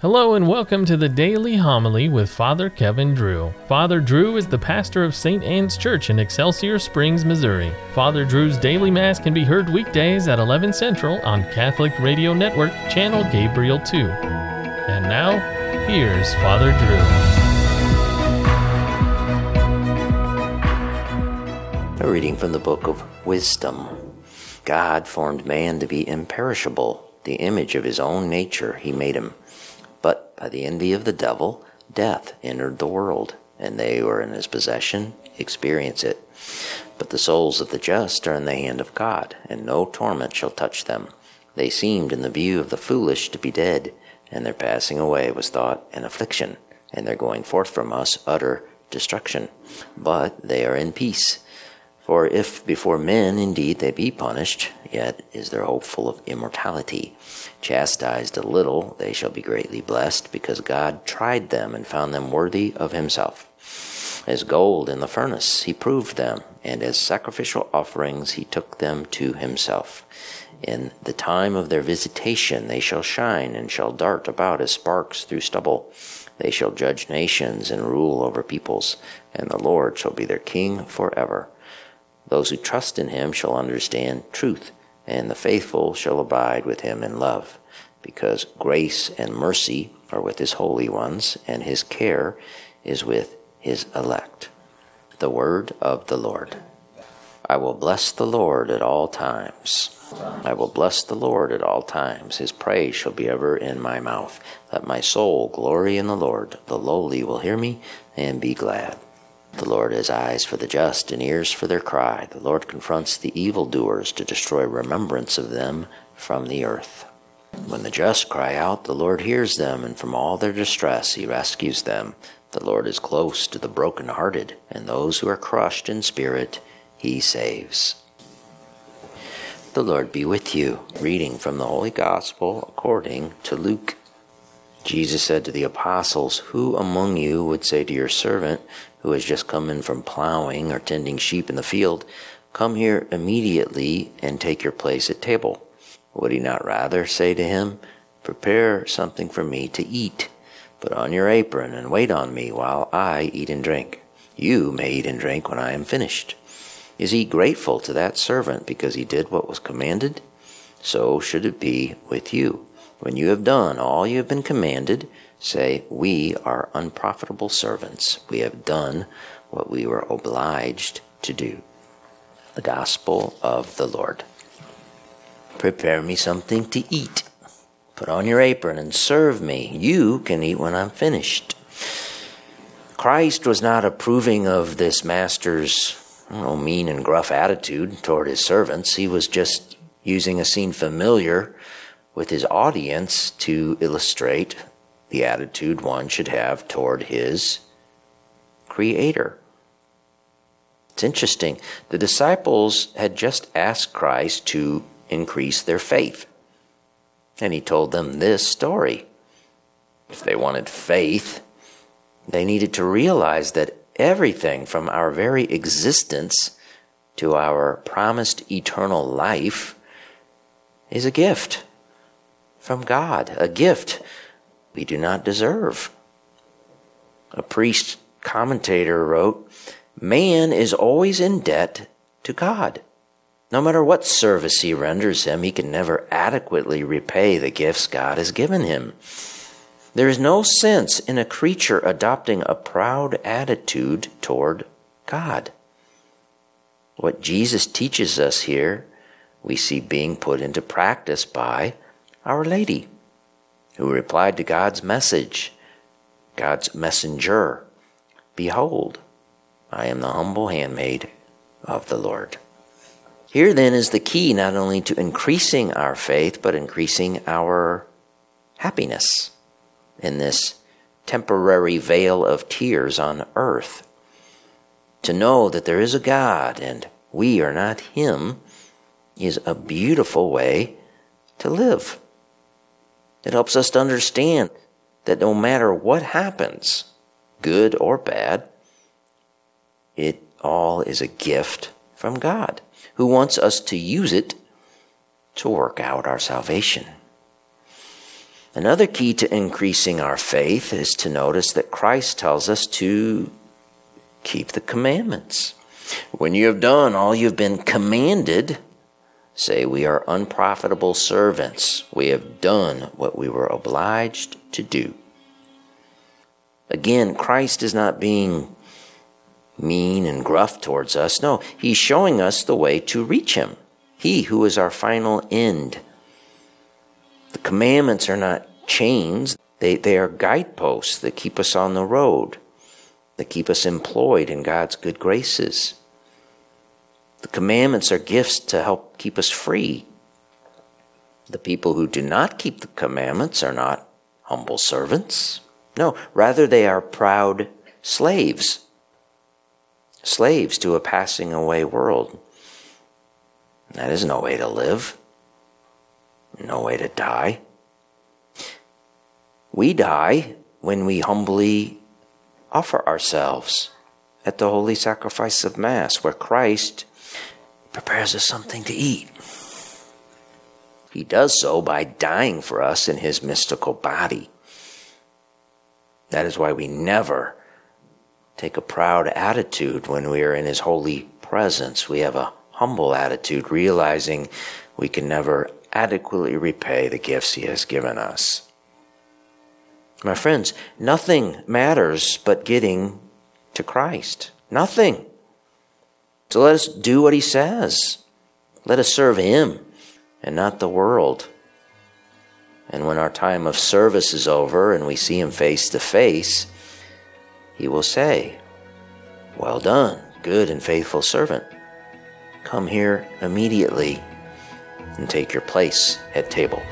Hello and welcome to the Daily Homily with Father Kevin Drew. Father Drew is the pastor of St. Anne's Church in Excelsior Springs, Missouri. Father Drew's daily mass can be heard weekdays at 11 Central on Catholic Radio Network, channel Gabriel 2. And now, here's Father Drew. A reading from the book of Wisdom. God formed man to be imperishable, the image of his own nature, he made him but by the envy of the devil, death entered the world, and they who are in his possession experience it. But the souls of the just are in the hand of God, and no torment shall touch them. They seemed in the view of the foolish to be dead, and their passing away was thought an affliction, and their going forth from us utter destruction. But they are in peace. For if before men indeed they be punished, yet is their hope full of immortality. Chastised a little, they shall be greatly blessed, because God tried them and found them worthy of himself. As gold in the furnace, he proved them, and as sacrificial offerings, he took them to himself. In the time of their visitation, they shall shine and shall dart about as sparks through stubble. They shall judge nations and rule over peoples, and the Lord shall be their king forever. Those who trust in him shall understand truth, and the faithful shall abide with him in love, because grace and mercy are with his holy ones, and his care is with his elect. The word of the Lord. I will bless the Lord at all times. I will bless the Lord at all times. His praise shall be ever in my mouth. Let my soul glory in the Lord. The lowly will hear me and be glad. The Lord has eyes for the just and ears for their cry. The Lord confronts the evildoers to destroy remembrance of them from the earth. When the just cry out, the Lord hears them, and from all their distress he rescues them. The Lord is close to the broken-hearted, and those who are crushed in spirit he saves. The Lord be with you. Reading from the Holy Gospel according to Luke. Jesus said to the apostles, Who among you would say to your servant, who has just come in from plowing or tending sheep in the field, Come here immediately and take your place at table? Would he not rather say to him, Prepare something for me to eat? Put on your apron and wait on me while I eat and drink. You may eat and drink when I am finished. Is he grateful to that servant because he did what was commanded? So should it be with you. When you have done all you have been commanded, say, We are unprofitable servants. We have done what we were obliged to do. The Gospel of the Lord. Prepare me something to eat. Put on your apron and serve me. You can eat when I'm finished. Christ was not approving of this master's know, mean and gruff attitude toward his servants. He was just using a scene familiar with his audience to illustrate the attitude one should have toward his creator. It's interesting. The disciples had just asked Christ to increase their faith. And he told them this story. If they wanted faith, they needed to realize that everything from our very existence to our promised eternal life is a gift from God, a gift we do not deserve. A priest commentator wrote, Man is always in debt to God. No matter what service he renders him, he can never adequately repay the gifts God has given him. There is no sense in a creature adopting a proud attitude toward God. What Jesus teaches us here, we see being put into practice by our Lady, who replied to God's message, God's messenger Behold, I am the humble handmaid of the Lord. Here then is the key not only to increasing our faith, but increasing our happiness in this temporary vale of tears on earth. To know that there is a God and we are not Him is a beautiful way to live. It helps us to understand that no matter what happens, good or bad, it all is a gift from God, who wants us to use it to work out our salvation. Another key to increasing our faith is to notice that Christ tells us to keep the commandments. When you have done all you've been commanded, say, We are unprofitable servants. We have done what we were obliged to do. Again, Christ is not being mean and gruff towards us. No, he's showing us the way to reach him. He who is our final end. The commandments are not chains, they, they are guideposts that keep us on the road, that keep us employed in God's good graces. The commandments are gifts to help keep us free. The people who do not keep the commandments are not humble servants. No, rather, they are proud slaves slaves to a passing away world. That is no way to live, no way to die. We die when we humbly offer ourselves at the holy sacrifice of Mass, where Christ prepares us something to eat. He does so by dying for us in his mystical body. That is why we never take a proud attitude when we are in His holy presence. We have a humble attitude, realizing we can never adequately repay the gifts He has given us. My friends, nothing matters but getting to Christ. Nothing. So let us do what He says. Let us serve Him and not the world. And when our time of service is over and we see Him face to face, he will say, Well done, good and faithful servant. Come here immediately and take your place at table.